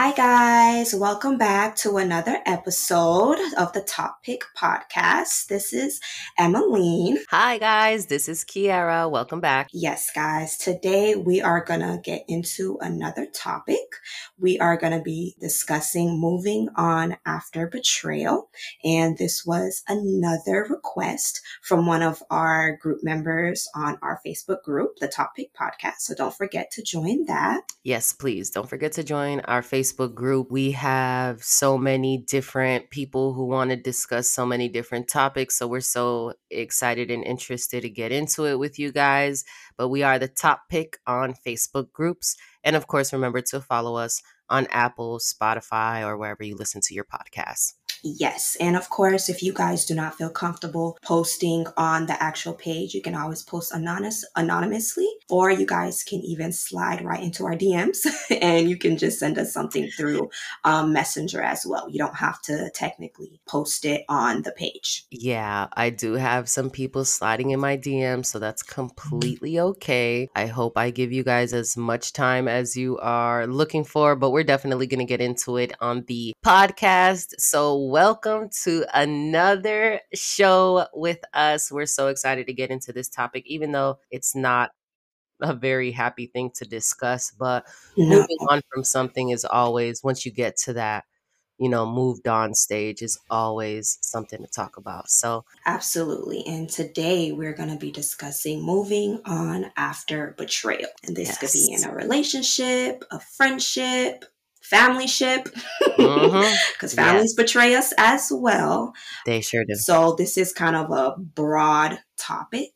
Hi, guys. Welcome back to another episode of the Top Pick Podcast. This is Emmeline. Hi, guys. This is Kiara. Welcome back. Yes, guys. Today we are going to get into another topic. We are going to be discussing moving on after betrayal. And this was another request from one of our group members on our Facebook group, the Top Pick Podcast. So don't forget to join that. Yes, please. Don't forget to join our Facebook Facebook group. We have so many different people who want to discuss so many different topics. So we're so excited and interested to get into it with you guys. But we are the top pick on Facebook groups. And of course, remember to follow us on Apple, Spotify, or wherever you listen to your podcasts. Yes. And of course, if you guys do not feel comfortable posting on the actual page, you can always post anonymous anonymously, or you guys can even slide right into our DMs and you can just send us something through um, Messenger as well. You don't have to technically post it on the page. Yeah, I do have some people sliding in my DMs, so that's completely okay. I hope I give you guys as much time as you are looking for, but we're definitely going to get into it on the podcast. So welcome to another show with us. We're so excited to get into this topic, even though it's not a very happy thing to discuss. But no. moving on from something is always, once you get to that, you know, moved on stage is always something to talk about. So, absolutely. And today we're going to be discussing moving on after betrayal. And this yes. could be in a relationship, a friendship, family ship because mm-hmm. families yes. betray us as well. They sure do. So this is kind of a broad topic.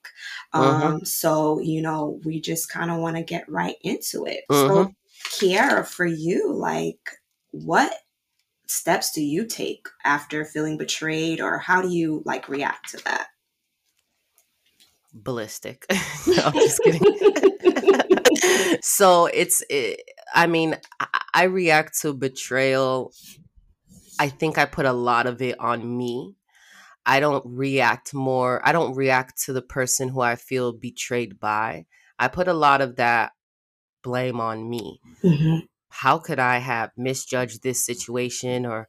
Mm-hmm. Um, so you know, we just kind of want to get right into it. Mm-hmm. So, Kiara, for you, like, what steps do you take after feeling betrayed, or how do you like react to that? Ballistic. no, I'm just kidding. so it's it, I mean, I react to betrayal. I think I put a lot of it on me. I don't react more. I don't react to the person who I feel betrayed by. I put a lot of that blame on me. Mm-hmm. How could I have misjudged this situation or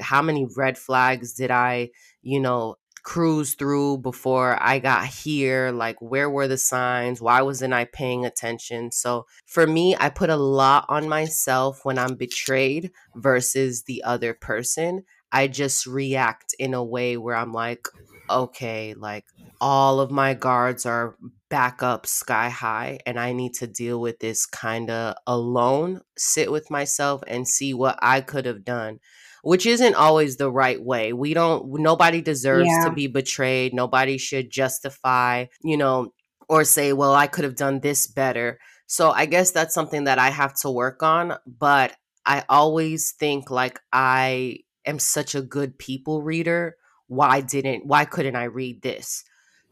how many red flags did I, you know, cruise through before I got here? Like, where were the signs? Why wasn't I paying attention? So, for me, I put a lot on myself when I'm betrayed versus the other person. I just react in a way where I'm like, okay, like all of my guards are back up sky high and I need to deal with this kind of alone, sit with myself and see what I could have done which isn't always the right way. We don't, nobody deserves yeah. to be betrayed. Nobody should justify, you know, or say, well, I could have done this better. So I guess that's something that I have to work on. But I always think like I am such a good people reader. Why didn't, why couldn't I read this?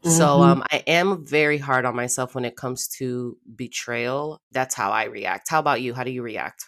Mm-hmm. So um, I am very hard on myself when it comes to betrayal. That's how I react. How about you? How do you react?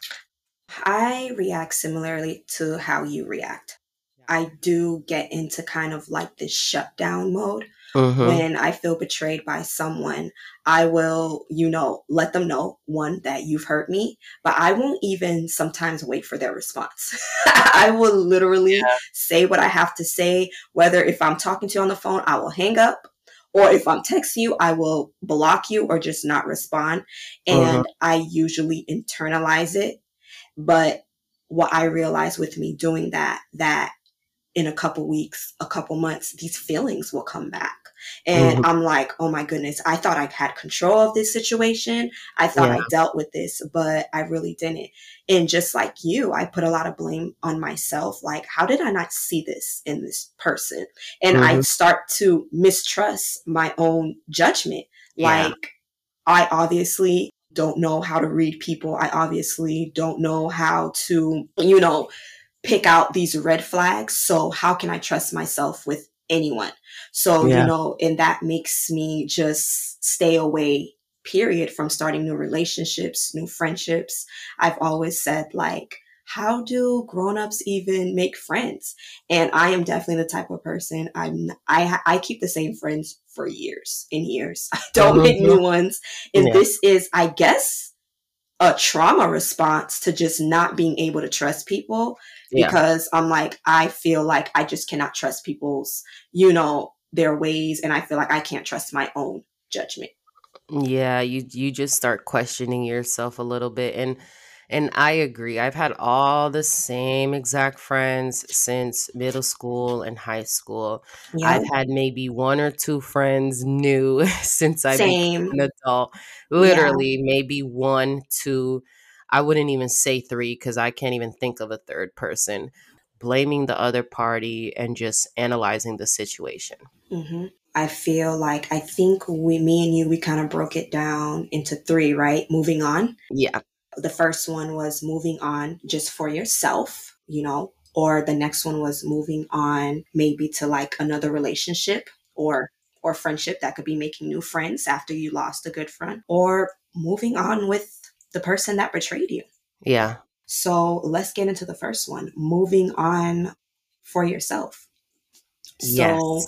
I react similarly to how you react. I do get into kind of like this shutdown mode. Mm-hmm. When I feel betrayed by someone, I will, you know, let them know one that you've hurt me, but I won't even sometimes wait for their response. I will literally yeah. say what I have to say, whether if I'm talking to you on the phone, I will hang up or if I'm texting you, I will block you or just not respond. And uh-huh. I usually internalize it but what I realized with me doing that, that in a couple weeks, a couple months, these feelings will come back. And mm-hmm. I'm like, oh my goodness, I thought I had control of this situation. I thought yeah. I dealt with this, but I really didn't. And just like you, I put a lot of blame on myself. Like, how did I not see this in this person? And mm-hmm. I start to mistrust my own judgment. Yeah. Like, I obviously don't know how to read people. I obviously don't know how to, you know, pick out these red flags. So how can I trust myself with anyone? So, yeah. you know, and that makes me just stay away, period, from starting new relationships, new friendships. I've always said like, how do grown-ups even make friends and i am definitely the type of person i'm i i keep the same friends for years and years i don't mm-hmm. make new ones and yeah. this is i guess a trauma response to just not being able to trust people yeah. because I'm like, I feel like I just cannot trust people's, you know, their ways. And I feel like I can't trust my own judgment. Yeah, you you just start questioning yourself a little bit and and I agree. I've had all the same exact friends since middle school and high school. I've had maybe one or two friends new since I became an adult. Yeah. Literally, maybe one, two. I wouldn't even say three because I can't even think of a third person. Blaming the other party and just analyzing the situation. hmm I feel like I think we, me and you, we kind of broke it down into three, right? Moving on. Yeah. The first one was moving on just for yourself, you know, or the next one was moving on maybe to like another relationship or or friendship that could be making new friends after you lost a good friend or moving on with the person that betrayed you. Yeah. So let's get into the first one, moving on for yourself. Yes. So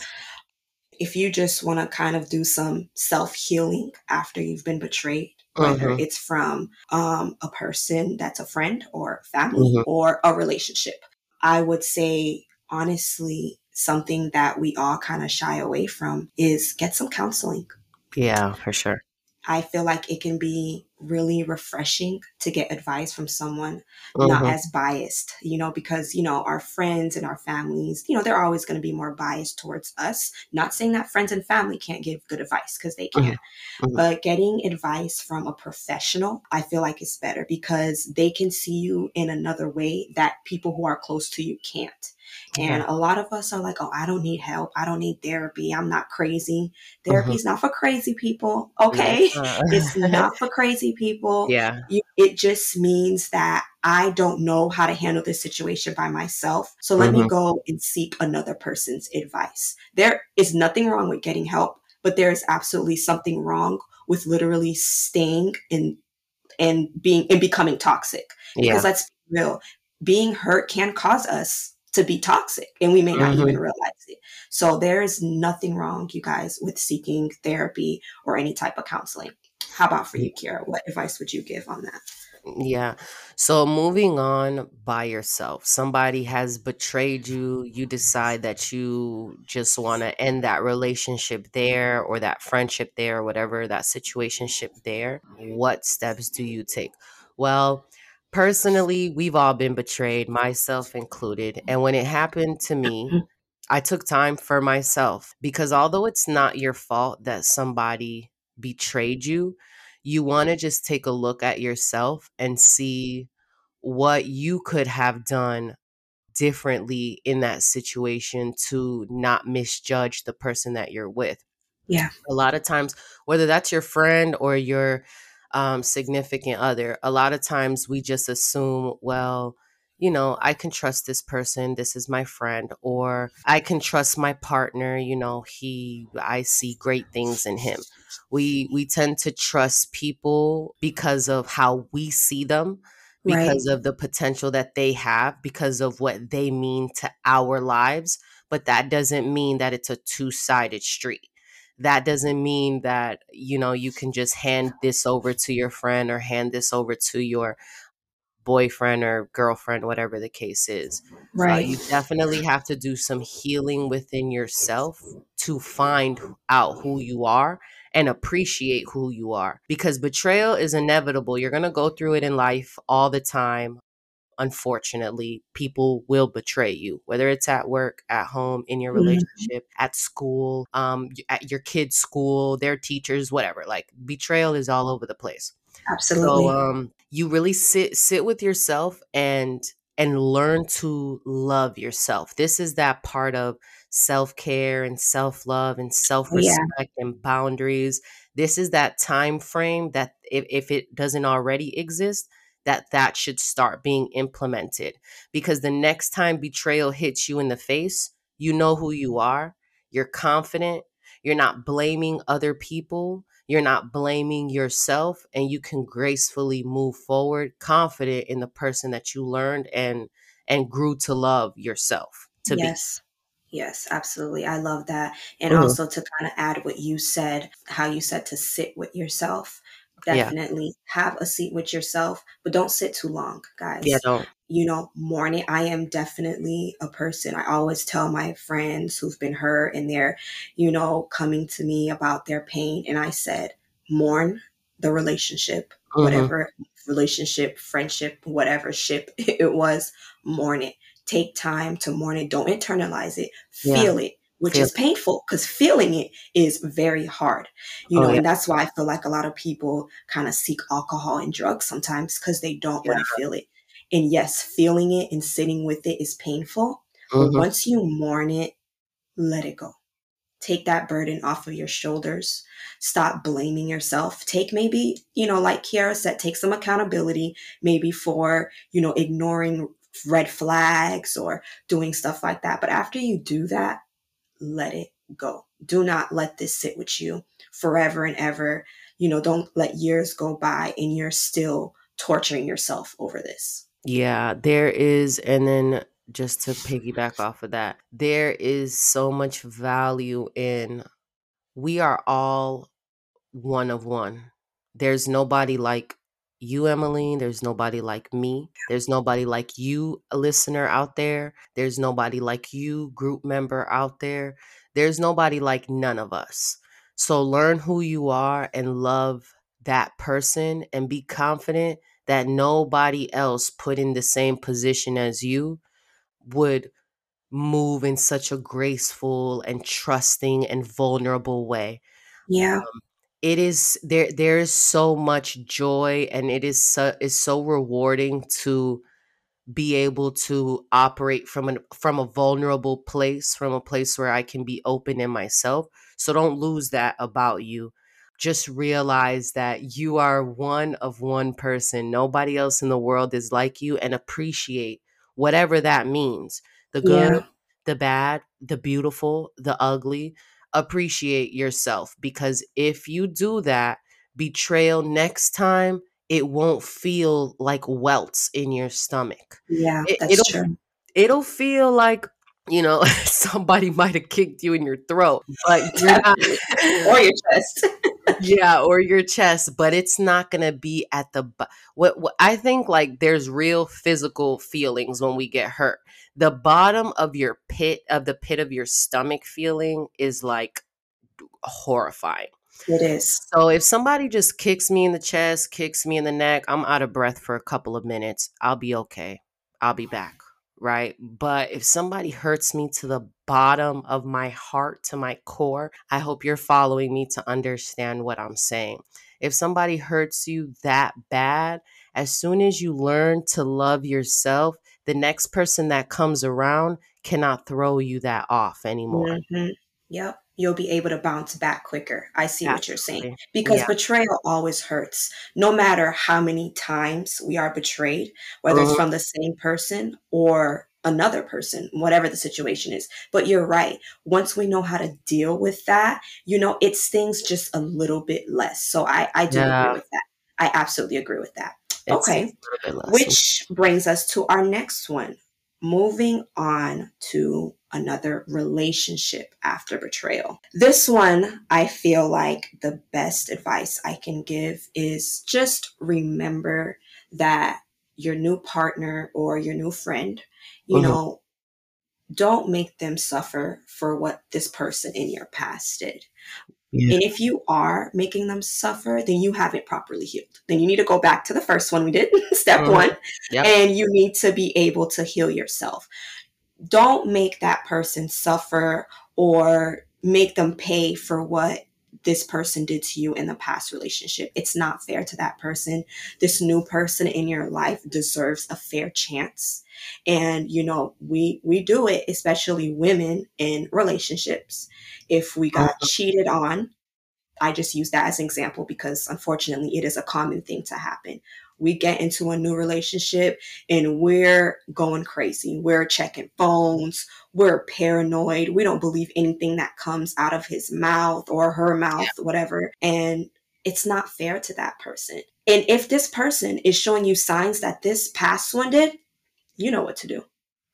if you just want to kind of do some self healing after you've been betrayed, whether mm-hmm. it's from um, a person that's a friend or family mm-hmm. or a relationship, I would say, honestly, something that we all kind of shy away from is get some counseling. Yeah, for sure. I feel like it can be really refreshing to get advice from someone mm-hmm. not as biased, you know, because, you know, our friends and our families, you know, they're always going to be more biased towards us. Not saying that friends and family can't give good advice because they can, mm-hmm. mm-hmm. but getting advice from a professional, I feel like it's better because they can see you in another way that people who are close to you can't. And a lot of us are like, oh, I don't need help. I don't need therapy. I'm not crazy. Therapy's not for crazy people. Okay. It's not for crazy people. Yeah. You, it just means that I don't know how to handle this situation by myself. So let mm-hmm. me go and seek another person's advice. There is nothing wrong with getting help, but there is absolutely something wrong with literally staying in and being and becoming toxic. Because yeah. let's be real, being hurt can cause us to be toxic and we may not mm-hmm. even realize it. So there is nothing wrong, you guys, with seeking therapy or any type of counseling. How about for you, Kiara? What advice would you give on that? Yeah. So moving on by yourself, somebody has betrayed you. You decide that you just want to end that relationship there or that friendship there, or whatever that situationship there. What steps do you take? Well, personally, we've all been betrayed, myself included. And when it happened to me. I took time for myself because although it's not your fault that somebody betrayed you, you want to just take a look at yourself and see what you could have done differently in that situation to not misjudge the person that you're with. Yeah. A lot of times, whether that's your friend or your um, significant other, a lot of times we just assume, well, you know, I can trust this person. This is my friend, or I can trust my partner. You know, he, I see great things in him. We we tend to trust people because of how we see them, because right. of the potential that they have, because of what they mean to our lives. But that doesn't mean that it's a two sided street that doesn't mean that you know you can just hand this over to your friend or hand this over to your boyfriend or girlfriend whatever the case is right uh, you definitely have to do some healing within yourself to find out who you are and appreciate who you are because betrayal is inevitable you're going to go through it in life all the time unfortunately, people will betray you, whether it's at work, at home, in your mm-hmm. relationship, mm-hmm. at school, um, at your kids' school, their teachers, whatever. Like betrayal is all over the place. Absolutely. So um, you really sit sit with yourself and and learn to love yourself. This is that part of self-care and self-love and self-respect yeah. and boundaries. This is that time frame that if, if it doesn't already exist, that that should start being implemented because the next time betrayal hits you in the face, you know who you are, you're confident, you're not blaming other people, you're not blaming yourself and you can gracefully move forward confident in the person that you learned and and grew to love yourself to yes. be. Yes, absolutely. I love that. And mm-hmm. also to kind of add what you said, how you said to sit with yourself definitely yeah. have a seat with yourself, but don't sit too long, guys. Yeah, don't. You know, mourning. I am definitely a person. I always tell my friends who've been hurt and they're, you know, coming to me about their pain. And I said, mourn the relationship, mm-hmm. whatever relationship, friendship, whatever ship it was, mourn it. Take time to mourn it. Don't internalize it. Feel yeah. it which feel- is painful because feeling it is very hard. You oh, know, yeah. and that's why I feel like a lot of people kind of seek alcohol and drugs sometimes because they don't yeah. want to feel it. And yes, feeling it and sitting with it is painful. Mm-hmm. But once you mourn it, let it go. Take that burden off of your shoulders. Stop blaming yourself. Take maybe, you know, like Kiara said, take some accountability, maybe for, you know, ignoring red flags or doing stuff like that. But after you do that, let it go. Do not let this sit with you forever and ever. You know, don't let years go by and you're still torturing yourself over this. Yeah, there is, and then just to piggyback off of that, there is so much value in we are all one of one. There's nobody like you, Emily. There's nobody like me. There's nobody like you, a listener out there. There's nobody like you, group member out there. There's nobody like none of us. So learn who you are and love that person and be confident that nobody else put in the same position as you would move in such a graceful and trusting and vulnerable way. Yeah. Um, it is there there is so much joy and it is so is so rewarding to be able to operate from an from a vulnerable place from a place where I can be open in myself so don't lose that about you just realize that you are one of one person nobody else in the world is like you and appreciate whatever that means the good yeah. the bad the beautiful the ugly appreciate yourself because if you do that, betrayal next time, it won't feel like welts in your stomach. Yeah, it, that's it'll, true. It'll feel like you know somebody might have kicked you in your throat, but you're not, or your chest. yeah, or your chest, but it's not gonna be at the. What, what I think like there's real physical feelings when we get hurt the bottom of your pit of the pit of your stomach feeling is like horrifying. It is. So if somebody just kicks me in the chest, kicks me in the neck, I'm out of breath for a couple of minutes. I'll be okay. I'll be back. Right. But if somebody hurts me to the bottom of my heart, to my core, I hope you're following me to understand what I'm saying. If somebody hurts you that bad, as soon as you learn to love yourself, the next person that comes around cannot throw you that off anymore. Mm-hmm. Yep. You'll be able to bounce back quicker. I see Absolutely. what you're saying. Because yeah. betrayal always hurts. No matter how many times we are betrayed, whether it's uh-huh. from the same person or another person, whatever the situation is. But you're right. Once we know how to deal with that, you know, it stings just a little bit less. So I, I do yeah. agree with that. I absolutely agree with that. It's okay. Which brings us to our next one. Moving on to another relationship after betrayal. This one, I feel like the best advice I can give is just remember that your new partner or your new friend, you uh-huh. know, don't make them suffer for what this person in your past did. Yeah. And if you are making them suffer, then you haven't properly healed. Then you need to go back to the first one we did, step mm-hmm. one, yep. and you need to be able to heal yourself. Don't make that person suffer or make them pay for what this person did to you in the past relationship. It's not fair to that person. This new person in your life deserves a fair chance. And you know, we we do it, especially women in relationships if we got uh-huh. cheated on. I just use that as an example because unfortunately it is a common thing to happen. We get into a new relationship and we're going crazy. We're checking phones. We're paranoid. We don't believe anything that comes out of his mouth or her mouth, whatever. And it's not fair to that person. And if this person is showing you signs that this past one did, you know what to do.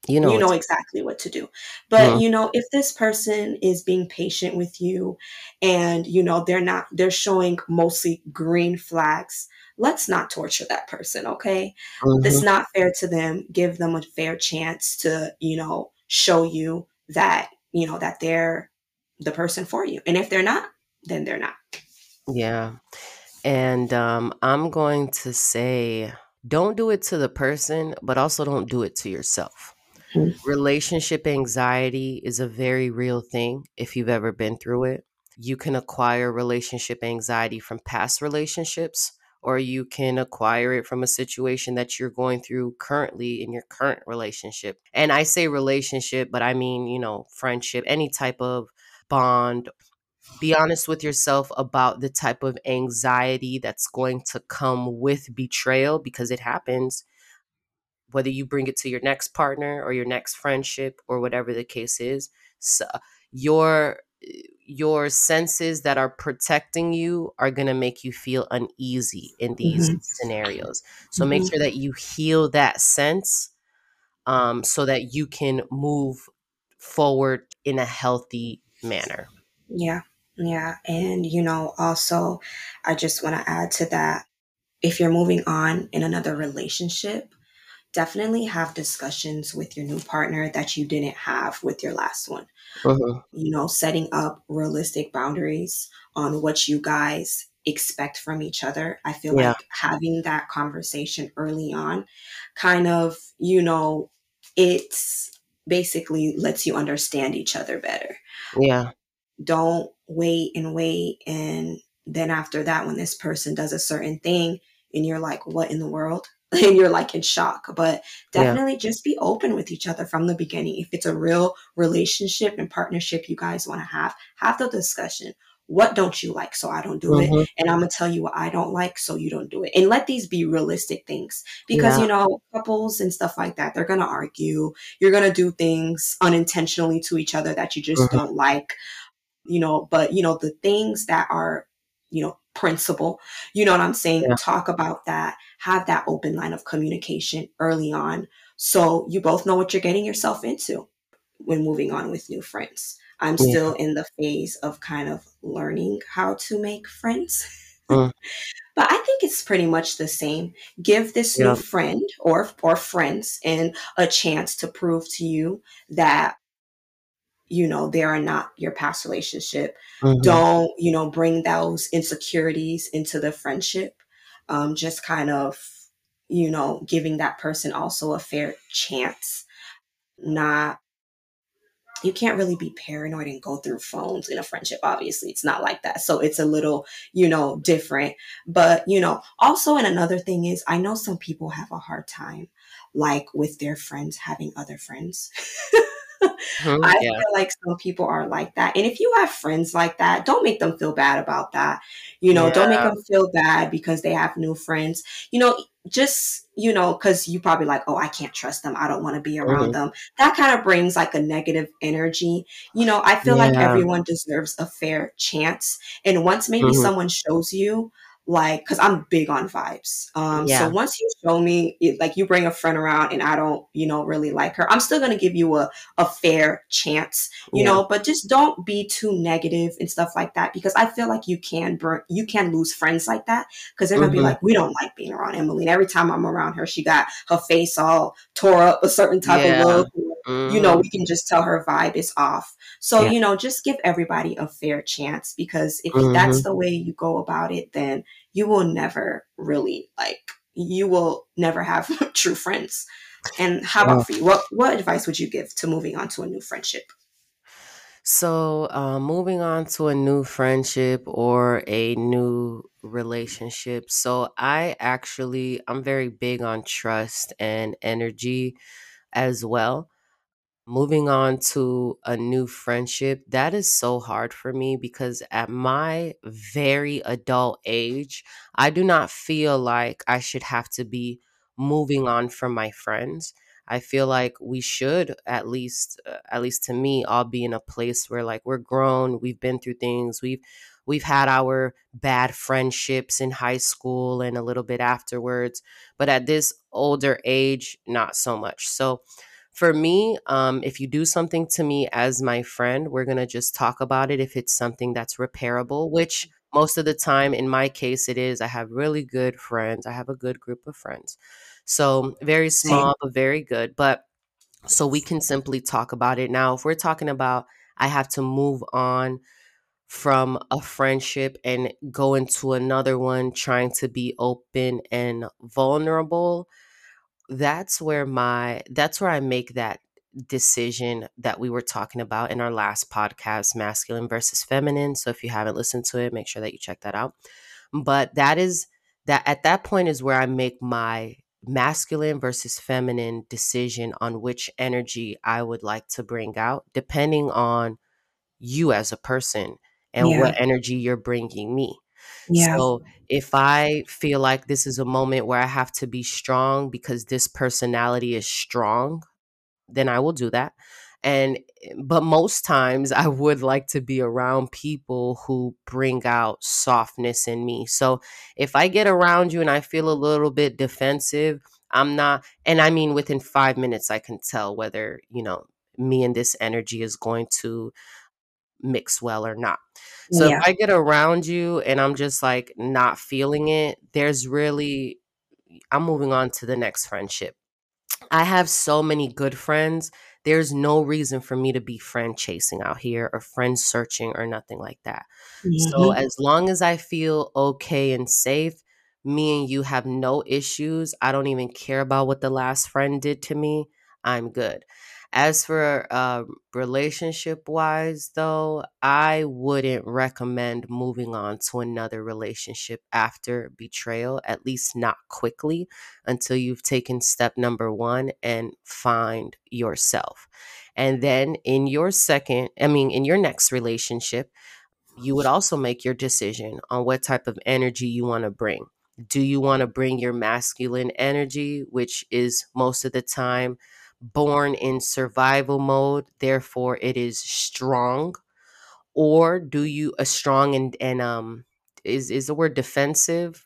you know, you know exactly what to do. But mm-hmm. you know, if this person is being patient with you and you know they're not they're showing mostly green flags, let's not torture that person, okay? Mm-hmm. It's not fair to them. Give them a fair chance to, you know, show you that, you know, that they're the person for you. And if they're not, then they're not. Yeah. And um I'm going to say don't do it to the person, but also don't do it to yourself. Mm-hmm. Relationship anxiety is a very real thing if you've ever been through it. You can acquire relationship anxiety from past relationships, or you can acquire it from a situation that you're going through currently in your current relationship. And I say relationship, but I mean, you know, friendship, any type of bond. Be honest with yourself about the type of anxiety that's going to come with betrayal because it happens whether you bring it to your next partner or your next friendship or whatever the case is so your your senses that are protecting you are going to make you feel uneasy in these mm-hmm. scenarios so mm-hmm. make sure that you heal that sense um, so that you can move forward in a healthy manner yeah yeah and you know also i just want to add to that if you're moving on in another relationship definitely have discussions with your new partner that you didn't have with your last one. Uh-huh. You know, setting up realistic boundaries on what you guys expect from each other. I feel yeah. like having that conversation early on kind of, you know, it's basically lets you understand each other better. Yeah. Don't wait and wait and then after that when this person does a certain thing and you're like what in the world and you're like in shock. But definitely yeah. just be open with each other from the beginning. If it's a real relationship and partnership you guys want to have, have the discussion. What don't you like? So I don't do mm-hmm. it. And I'm going to tell you what I don't like. So you don't do it. And let these be realistic things because, yeah. you know, couples and stuff like that, they're going to argue. You're going to do things unintentionally to each other that you just mm-hmm. don't like, you know, but, you know, the things that are, you know, principle, you know what I'm saying? Yeah. Talk about that have that open line of communication early on so you both know what you're getting yourself into when moving on with new friends. I'm yeah. still in the phase of kind of learning how to make friends. Uh. but I think it's pretty much the same. Give this yeah. new friend or or friends and a chance to prove to you that you know they are not your past relationship. Mm-hmm. Don't, you know, bring those insecurities into the friendship um, just kind of, you know, giving that person also a fair chance. Not, you can't really be paranoid and go through phones in a friendship. Obviously, it's not like that. So it's a little, you know, different. But, you know, also, and another thing is, I know some people have a hard time, like with their friends having other friends. Mm-hmm, I yeah. feel like some people are like that. And if you have friends like that, don't make them feel bad about that. You know, yeah. don't make them feel bad because they have new friends. You know, just, you know, because you probably like, oh, I can't trust them. I don't want to be around mm-hmm. them. That kind of brings like a negative energy. You know, I feel yeah. like everyone deserves a fair chance. And once maybe mm-hmm. someone shows you, like because i'm big on vibes um yeah. so once you show me like you bring a friend around and i don't you know really like her i'm still going to give you a, a fair chance you yeah. know but just don't be too negative and stuff like that because i feel like you can burn you can lose friends like that because they're to mm-hmm. be like we don't like being around emily and every time i'm around her she got her face all tore up a certain type yeah. of look mm-hmm. you know we can just tell her vibe is off so you know just give everybody a fair chance because if mm-hmm. that's the way you go about it then you will never really like you will never have true friends. And how about for you? What what advice would you give to moving on to a new friendship? So, uh, moving on to a new friendship or a new relationship. So, I actually I'm very big on trust and energy as well moving on to a new friendship that is so hard for me because at my very adult age i do not feel like i should have to be moving on from my friends. I feel like we should at least uh, at least to me all be in a place where like we're grown we've been through things we've we've had our bad friendships in high school and a little bit afterwards but at this older age not so much. So for me, um, if you do something to me as my friend, we're going to just talk about it if it's something that's repairable, which most of the time, in my case, it is. I have really good friends, I have a good group of friends. So, very small, Same. but very good. But so we can simply talk about it. Now, if we're talking about, I have to move on from a friendship and go into another one trying to be open and vulnerable that's where my that's where I make that decision that we were talking about in our last podcast masculine versus feminine so if you haven't listened to it make sure that you check that out but that is that at that point is where I make my masculine versus feminine decision on which energy I would like to bring out depending on you as a person and yeah. what energy you're bringing me yeah. So if I feel like this is a moment where I have to be strong because this personality is strong, then I will do that. And eh, but most times I would like to be around people who bring out softness in me. So if I get around you and I feel a little bit defensive, I'm not and I mean within 5 minutes I can tell whether, you know, me and this energy is going to mix well or not. So yeah. if I get around you and I'm just like not feeling it, there's really I'm moving on to the next friendship. I have so many good friends. There's no reason for me to be friend chasing out here or friend searching or nothing like that. Mm-hmm. So as long as I feel okay and safe, me and you have no issues. I don't even care about what the last friend did to me. I'm good. As for uh, relationship wise, though, I wouldn't recommend moving on to another relationship after betrayal, at least not quickly until you've taken step number one and find yourself. And then in your second, I mean, in your next relationship, you would also make your decision on what type of energy you want to bring. Do you want to bring your masculine energy, which is most of the time born in survival mode, therefore it is strong? Or do you a strong and and um is is the word defensive?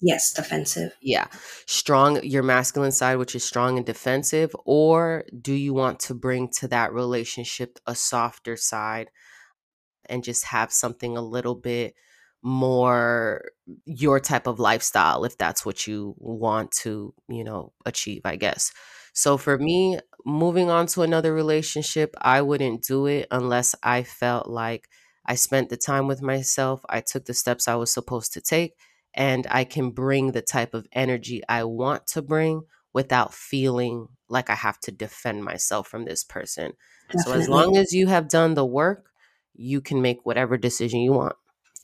Yes, defensive. Yeah. Strong your masculine side which is strong and defensive or do you want to bring to that relationship a softer side and just have something a little bit more your type of lifestyle if that's what you want to, you know, achieve, I guess. So for me, moving on to another relationship, I wouldn't do it unless I felt like I spent the time with myself, I took the steps I was supposed to take, and I can bring the type of energy I want to bring without feeling like I have to defend myself from this person. Definitely. So as long as you have done the work, you can make whatever decision you want.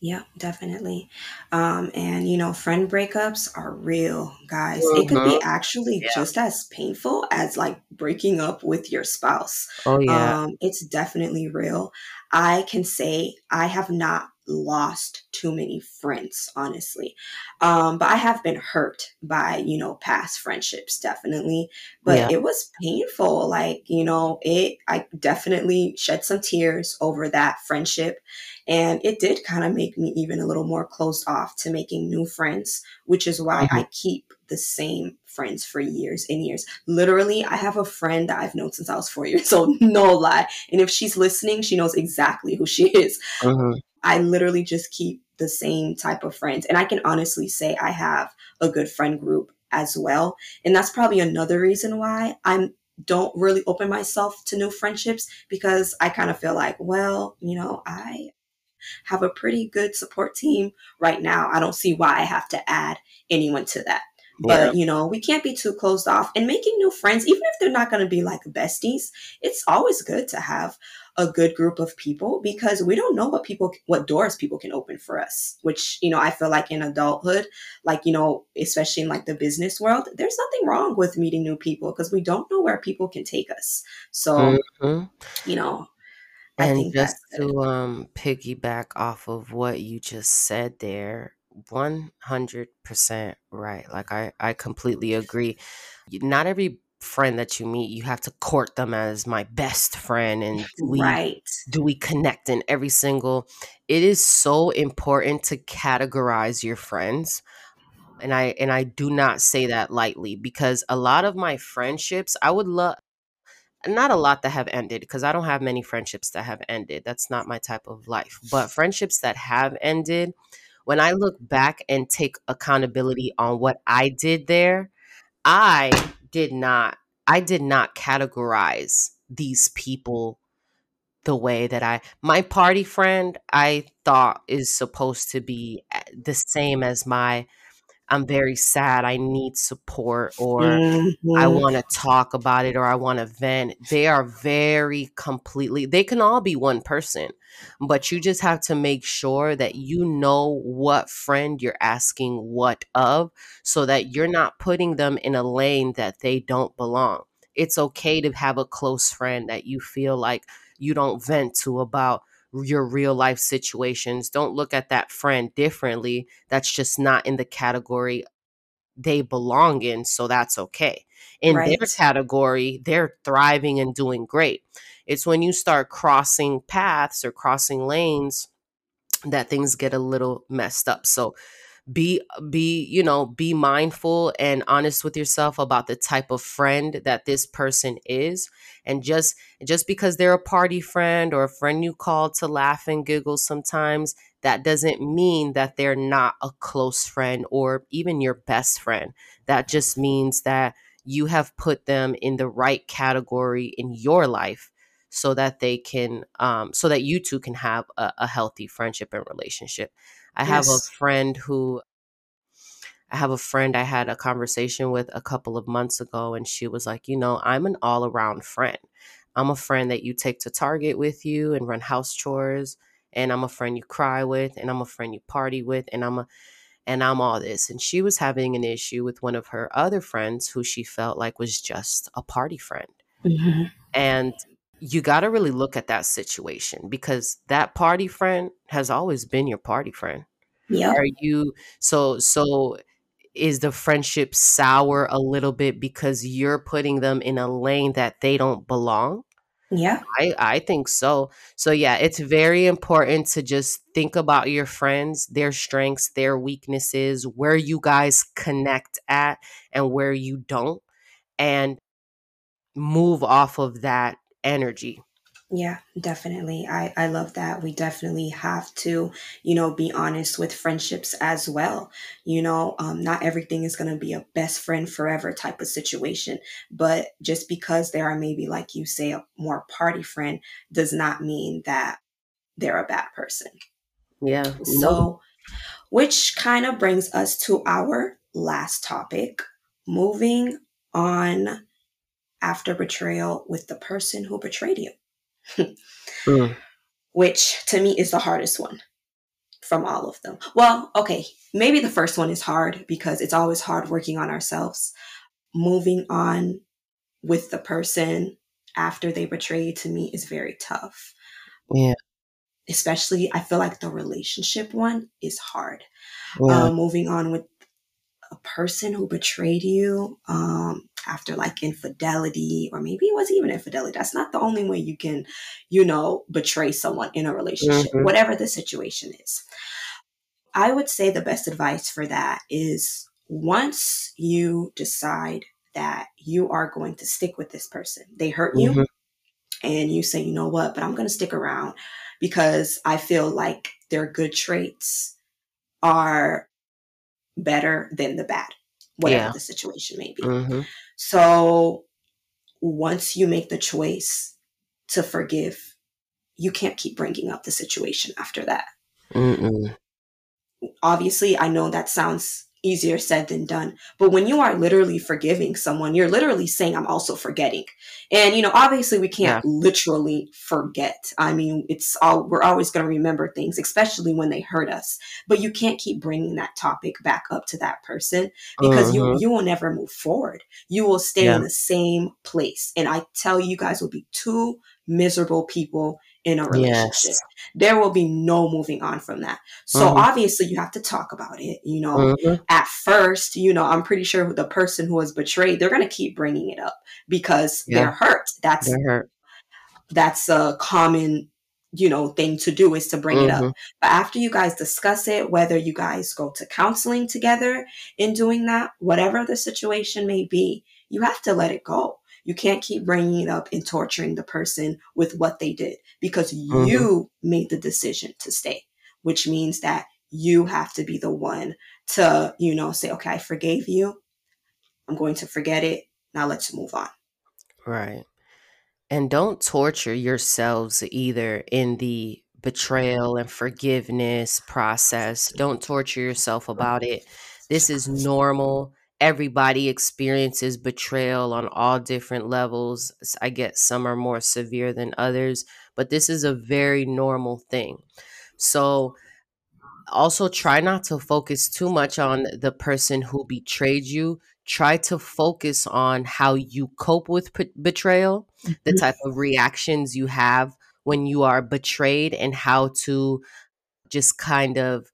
Yeah, definitely. Um, and you know, friend breakups are real, guys. It could be actually Yeah. just as painful as like breaking up with your spouse. Oh yeah. Um, it's definitely real. I can say I have not lost too many friends, honestly. Um, but I have been hurt by, you know, past friendships, definitely. But yeah. it was painful. Like, you know, it, I definitely shed some tears over that friendship. And it did kind of make me even a little more closed off to making new friends, which is why mm-hmm. I keep the same friends for years and years. Literally, I have a friend that I've known since I was four years old, no lie. And if she's listening, she knows exactly who she is. Mm-hmm. I literally just keep the same type of friends. And I can honestly say I have a good friend group as well. And that's probably another reason why I'm don't really open myself to new friendships because I kind of feel like, well, you know, I have a pretty good support team right now. I don't see why I have to add anyone to that. But, you know, we can't be too closed off and making new friends, even if they're not going to be like besties, it's always good to have a good group of people because we don't know what people what doors people can open for us which you know i feel like in adulthood like you know especially in like the business world there's nothing wrong with meeting new people because we don't know where people can take us. So mm-hmm. you know and just to um piggyback off of what you just said there 100% right like i i completely agree. Not every friend that you meet you have to court them as my best friend and do we, right do we connect in every single it is so important to categorize your friends and i and i do not say that lightly because a lot of my friendships i would love not a lot that have ended because I don't have many friendships that have ended. That's not my type of life. But friendships that have ended, when I look back and take accountability on what I did there, I did not I did not categorize these people the way that I my party friend I thought is supposed to be eh, the same as my I'm very sad, I need support, or mm-hmm. I want to talk about it, or I want to vent. They are very completely, they can all be one person, but you just have to make sure that you know what friend you're asking what of so that you're not putting them in a lane that they don't belong. It's okay to have a close friend that you feel like you don't vent to about your real life situations. Don't look at that friend differently. That's just not in the category they belong in. So that's okay. In right. their category, they're thriving and doing great. It's when you start crossing paths or crossing lanes that things get a little messed up. So be be you know be mindful and honest with yourself about the type of friend that this person is. And just just because they're a party friend or a friend you call to laugh and giggle sometimes that doesn't mean that they're not a close friend or even your best friend. That just means that you have put them in the right category in your life so that they can um, so that you two can have a, a healthy friendship and relationship I have a friend who I have a friend I had a conversation with a couple of months ago, and she was like, You know, I'm an all around friend. I'm a friend that you take to Target with you and run house chores, and I'm a friend you cry with, and I'm a friend you party with, and I'm a and I'm all this. And she was having an issue with one of her other friends who she felt like was just a party friend. Mm-hmm. And you got to really look at that situation because that party friend has always been your party friend. Yeah. Are you so so is the friendship sour a little bit because you're putting them in a lane that they don't belong? Yeah. I, I think so. So, yeah, it's very important to just think about your friends, their strengths, their weaknesses, where you guys connect at and where you don't, and move off of that energy. Yeah, definitely. I, I love that. We definitely have to, you know, be honest with friendships as well. You know, um, not everything is going to be a best friend forever type of situation. But just because they are maybe, like you say, a more party friend does not mean that they're a bad person. Yeah. So, which kind of brings us to our last topic moving on after betrayal with the person who betrayed you mm. which to me is the hardest one from all of them. Well, okay, maybe the first one is hard because it's always hard working on ourselves. Moving on with the person after they betray you to me is very tough. Yeah. Especially, I feel like the relationship one is hard. Yeah. Uh, moving on with a person who betrayed you um, after like infidelity, or maybe it wasn't even infidelity. That's not the only way you can, you know, betray someone in a relationship, mm-hmm. whatever the situation is. I would say the best advice for that is once you decide that you are going to stick with this person, they hurt you, mm-hmm. and you say, you know what, but I'm going to stick around because I feel like their good traits are better than the bad, whatever yeah. the situation may be. Mm-hmm. So once you make the choice to forgive, you can't keep bringing up the situation after that. Mm-mm. Obviously, I know that sounds easier said than done. But when you are literally forgiving someone, you're literally saying, I'm also forgetting. And, you know, obviously we can't yeah. literally forget. I mean, it's all, we're always going to remember things, especially when they hurt us. But you can't keep bringing that topic back up to that person because uh-huh. you, mm-hmm. you will never move forward. You will stay yeah. in the same place. And I tell you, you guys will be two miserable people in a relationship. Yes. There will be no moving on from that. So mm-hmm. obviously you have to talk about it. You know, mm-hmm. at first, you know, I'm pretty sure the person who was betrayed, they're going to keep bringing it up because yeah. they're hurt. That's they're hurt. that's a common you know thing to do is to bring mm-hmm. it up mm-hmm. but after you guys discuss it whether you guys go to counseling together in doing that whatever the situation may be you have to let it go You can't keep bringing it up and torturing the person with what they did because mm-hmm. you made the decision to stay, which means that you have to be the one to, you know, say, okay, I forgave you. I'm going to forget it. Now let's move on. Right. And don't torture yourselves either in the betrayal and forgiveness process. Don't torture yourself about it. This is normal. Everybody experiences betrayal on all different levels. I get some are more severe than others, but this is a very normal thing. So, also try not to focus too much on the person who betrayed you try to focus on how you cope with p- betrayal, mm-hmm. the type of reactions you have when you are betrayed, and how to just kind of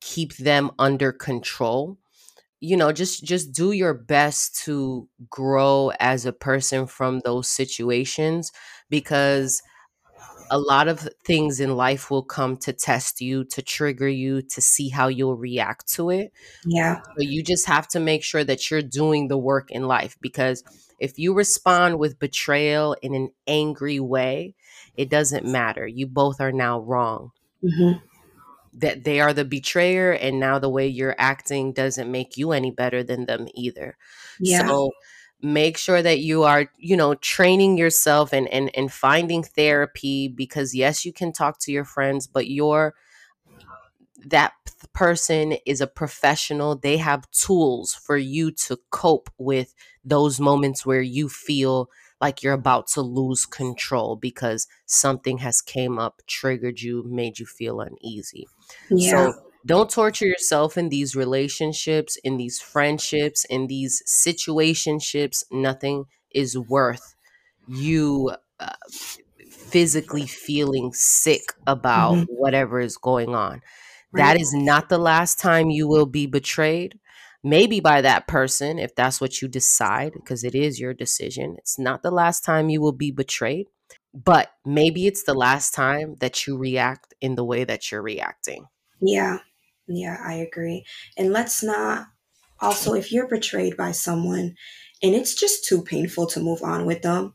keep them under control you know just just do your best to grow as a person from those situations because a lot of things in life will come to test you, to trigger you, to see how you'll react to it. Yeah. So you just have to make sure that you're doing the work in life because if you respond with betrayal in an angry way, it doesn't matter. You both are now wrong. Mm-hmm. That they are the betrayer, and now the way you're acting doesn't make you any better than them either. Yeah. So make sure that you are you know training yourself and and and finding therapy because yes you can talk to your friends but you're that person is a professional they have tools for you to cope with those moments where you feel like you're about to lose control because something has came up triggered you made you feel uneasy yeah. so don't torture yourself in these relationships, in these friendships, in these situationships. Nothing is worth you uh, physically feeling sick about mm-hmm. whatever is going on. That is not the last time you will be betrayed. Maybe by that person, if that's what you decide, because it is your decision. It's not the last time you will be betrayed, but maybe it's the last time that you react in the way that you're reacting. Yeah. Yeah, I agree. And let's not also, if you're betrayed by someone and it's just too painful to move on with them,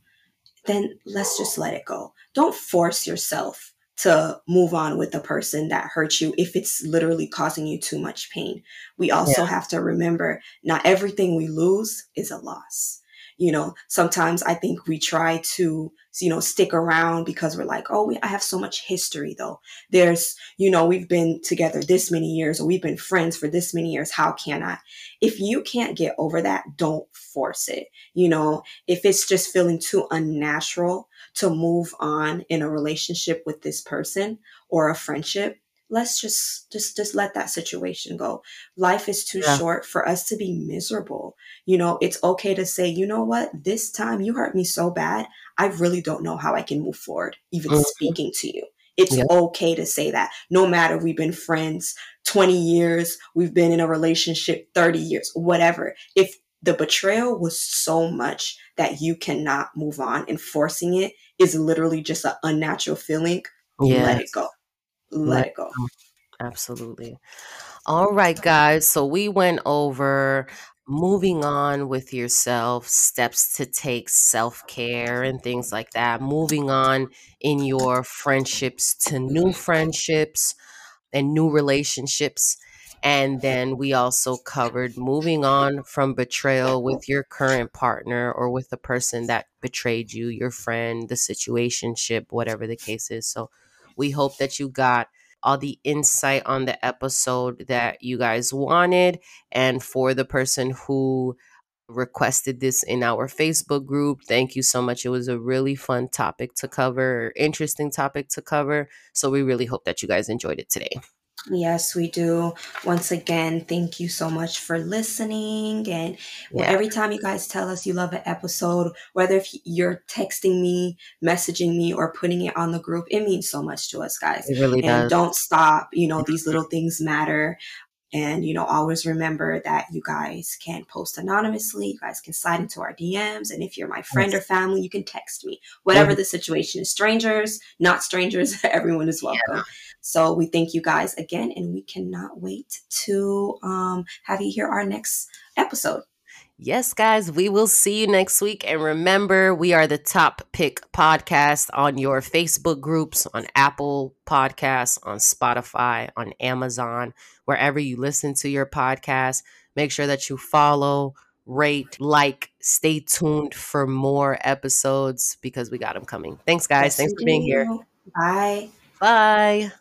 then let's just let it go. Don't force yourself to move on with the person that hurt you if it's literally causing you too much pain. We also yeah. have to remember not everything we lose is a loss. You know sometimes i think we try to you know stick around because we're like oh we, i have so much history though. There's you know we've been together this many years or we've been friends for this many years. How can i? If you can't get over that don't force it. You know if it's just feeling too unnatural to move on in a relationship with this person or a friendship let's just just just let that situation go life is too yeah. short for us to be miserable you know it's okay to say you know what this time you hurt me so bad i really don't know how i can move forward even mm-hmm. speaking to you it's yeah. okay to say that no matter we've been friends 20 years we've been in a relationship 30 years whatever if the betrayal was so much that you cannot move on and forcing it is literally just an unnatural feeling yes. let it go let it go. Absolutely. All right, guys. So we went over moving on with yourself, steps to take, self care, and things like that. Moving on in your friendships to new friendships and new relationships. And then we also covered moving on from betrayal with your current partner or with the person that betrayed you, your friend, the situationship, whatever the case is. So we hope that you got all the insight on the episode that you guys wanted. And for the person who requested this in our Facebook group, thank you so much. It was a really fun topic to cover, interesting topic to cover. So we really hope that you guys enjoyed it today. Yes, we do. Once again, thank you so much for listening. And yeah. every time you guys tell us you love an episode, whether if you're texting me, messaging me, or putting it on the group, it means so much to us, guys. It really and does. don't stop. You know, these little things matter. And, you know, always remember that you guys can post anonymously. You guys can slide into our DMs. And if you're my friend yes. or family, you can text me. Whatever the situation is, strangers, not strangers, everyone is welcome. Yeah. So we thank you guys again, and we cannot wait to um, have you hear our next episode. Yes, guys, we will see you next week. And remember, we are the top pick podcast on your Facebook groups, on Apple Podcasts, on Spotify, on Amazon, wherever you listen to your podcast. Make sure that you follow, rate, like, stay tuned for more episodes because we got them coming. Thanks, guys. Thanks for being here. Bye. Bye.